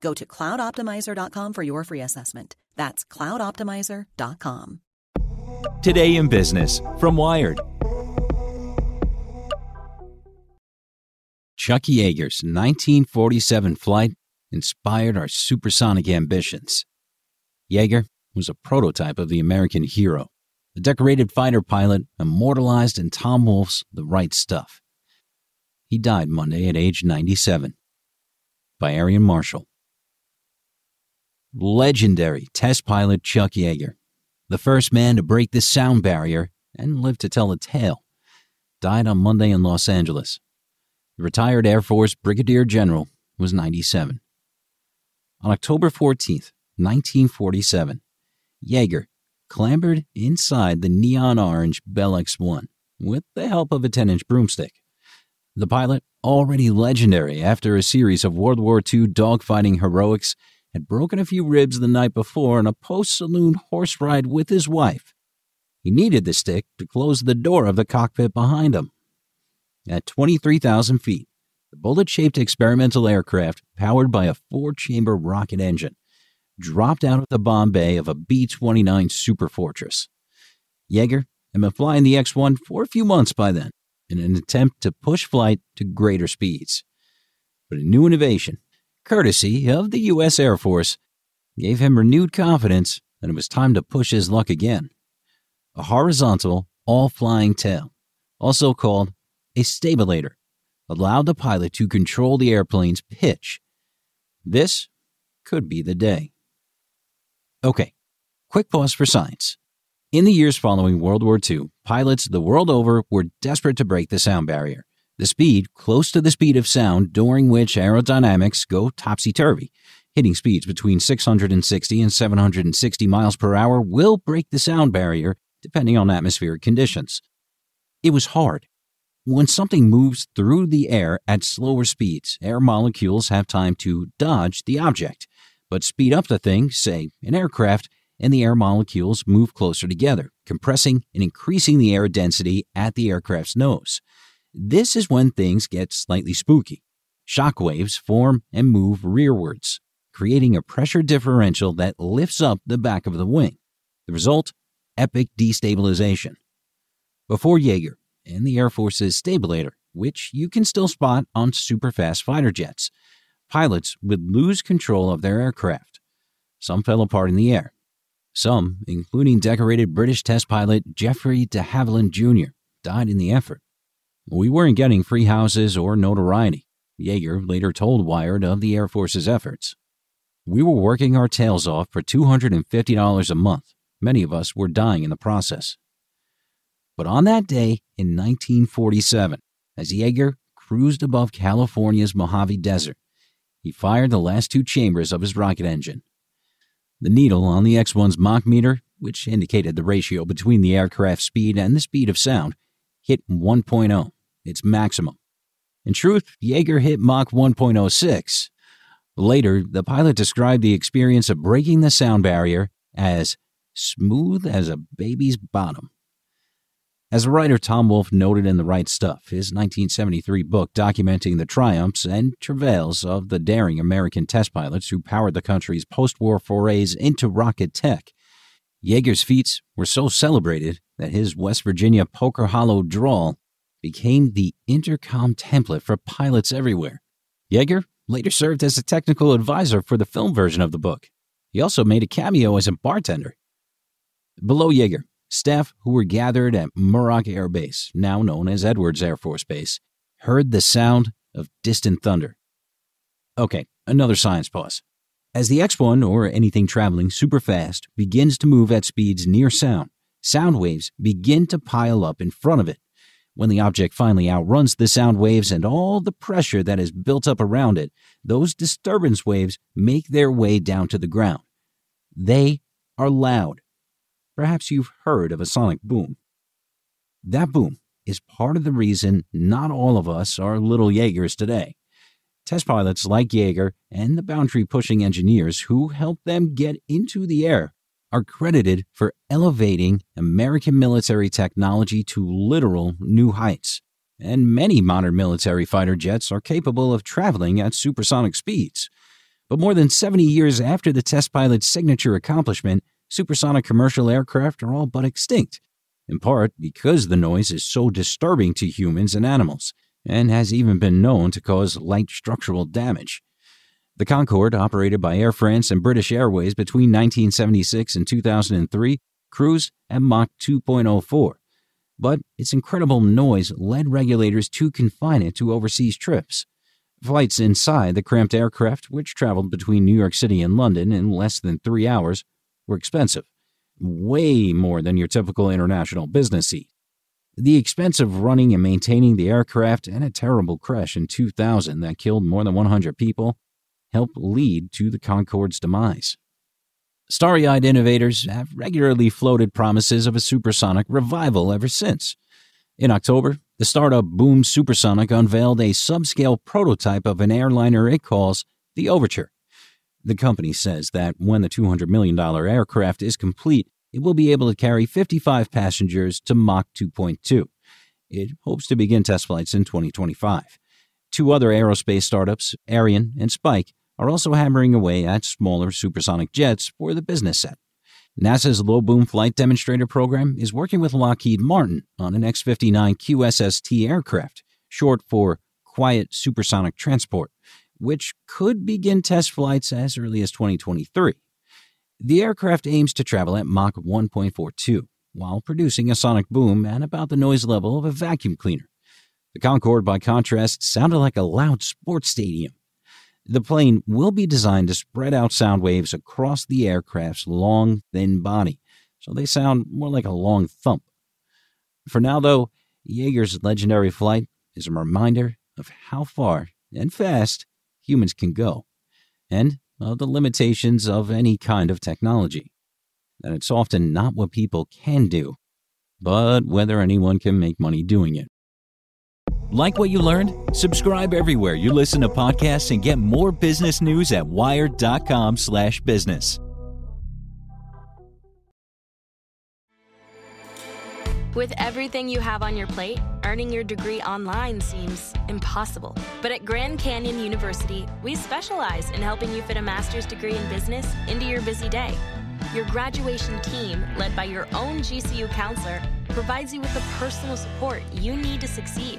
Go to cloudoptimizer.com for your free assessment. That's cloudoptimizer.com. Today in Business from Wired. Chuck Yeager's 1947 flight inspired our supersonic ambitions. Yeager was a prototype of the American hero, a decorated fighter pilot immortalized in Tom Wolfe's The Right Stuff. He died Monday at age 97. By Aarian Marshall. Legendary test pilot Chuck Yeager, the first man to break the sound barrier and live to tell the tale, died on Monday in Los Angeles. The retired Air Force Brigadier General was 97. On October 14, 1947, Yeager clambered inside the neon orange Bell X 1 with the help of a 10 inch broomstick. The pilot, already legendary after a series of World War II dogfighting heroics, had broken a few ribs the night before in a post saloon horse ride with his wife. He needed the stick to close the door of the cockpit behind him. At 23,000 feet, the bullet shaped experimental aircraft, powered by a four chamber rocket engine, dropped out of the bomb bay of a B 29 Superfortress. Yeager had been flying the X 1 for a few months by then in an attempt to push flight to greater speeds. But a new innovation courtesy of the U.S. Air Force, gave him renewed confidence that it was time to push his luck again. A horizontal, all flying tail, also called a stabilator, allowed the pilot to control the airplane's pitch. This could be the day. Okay, quick pause for science. In the years following World War II, pilots the world over were desperate to break the sound barrier the speed close to the speed of sound during which aerodynamics go topsy turvy. Hitting speeds between 660 and 760 miles per hour will break the sound barrier depending on atmospheric conditions. It was hard. When something moves through the air at slower speeds, air molecules have time to dodge the object. But speed up the thing, say an aircraft, and the air molecules move closer together, compressing and increasing the air density at the aircraft's nose. This is when things get slightly spooky. Shock waves form and move rearwards, creating a pressure differential that lifts up the back of the wing. The result? Epic destabilization. Before Yeager and the Air Force's stabilator, which you can still spot on superfast fighter jets, pilots would lose control of their aircraft. Some fell apart in the air. Some, including decorated British test pilot Geoffrey de Havilland Jr., died in the effort. We weren't getting free houses or notoriety. Yeager later told Wired of the Air Force's efforts. We were working our tails off for $250 a month. Many of us were dying in the process. But on that day in 1947, as Yeager cruised above California's Mojave Desert, he fired the last two chambers of his rocket engine. The needle on the X 1's Mach meter, which indicated the ratio between the aircraft's speed and the speed of sound, hit 1.0, its maximum. In truth, Yeager hit Mach 1.06. Later, the pilot described the experience of breaking the sound barrier as smooth as a baby's bottom. As writer Tom Wolfe noted in The Right Stuff, his 1973 book documenting the triumphs and travails of the daring American test pilots who powered the country's post war forays into rocket tech, Yeager's feats were so celebrated that his West Virginia Poker Hollow drawl became the intercom template for pilots everywhere. Yeager later served as a technical advisor for the film version of the book. He also made a cameo as a bartender. Below Yeager, staff who were gathered at Muroc Air Base, now known as Edwards Air Force Base, heard the sound of distant thunder. Okay, another science pause. As the X 1 or anything traveling super fast begins to move at speeds near sound, sound waves begin to pile up in front of it. When the object finally outruns the sound waves and all the pressure that is built up around it, those disturbance waves make their way down to the ground. They are loud. Perhaps you've heard of a sonic boom. That boom is part of the reason not all of us are little Yeagers today. Test pilots like Yeager and the boundary pushing engineers who helped them get into the air are credited for elevating American military technology to literal new heights. And many modern military fighter jets are capable of traveling at supersonic speeds. But more than 70 years after the test pilot's signature accomplishment, supersonic commercial aircraft are all but extinct, in part because the noise is so disturbing to humans and animals, and has even been known to cause light structural damage. The Concorde, operated by Air France and British Airways between 1976 and 2003, cruised at Mach 2.04, but its incredible noise led regulators to confine it to overseas trips. Flights inside the cramped aircraft, which traveled between New York City and London in less than three hours, were expensive, way more than your typical international business seat. The expense of running and maintaining the aircraft and a terrible crash in 2000 that killed more than 100 people helped lead to the Concorde's demise. Starry eyed innovators have regularly floated promises of a supersonic revival ever since. In October, the startup Boom Supersonic unveiled a subscale prototype of an airliner it calls the Overture. The company says that when the $200 million aircraft is complete, it will be able to carry 55 passengers to Mach 2.2. It hopes to begin test flights in 2025. Two other aerospace startups, Aerion and Spike, are also hammering away at smaller supersonic jets for the business set. NASA's Low Boom Flight Demonstrator program is working with Lockheed Martin on an X 59 QSST aircraft, short for Quiet Supersonic Transport, which could begin test flights as early as 2023. The aircraft aims to travel at Mach 1.42 while producing a sonic boom at about the noise level of a vacuum cleaner. The Concorde, by contrast, sounded like a loud sports stadium. The plane will be designed to spread out sound waves across the aircraft's long, thin body, so they sound more like a long thump. For now, though, Yeager's legendary flight is a reminder of how far and fast humans can go, and of the limitations of any kind of technology. That it's often not what people can do, but whether anyone can make money doing it. Like what you learned? Subscribe everywhere you listen to podcasts and get more business news at wired.com/business. With everything you have on your plate, earning your degree online seems impossible. But at Grand Canyon University, we specialize in helping you fit a master's degree in business into your busy day. Your graduation team, led by your own GCU counselor, provides you with the personal support you need to succeed.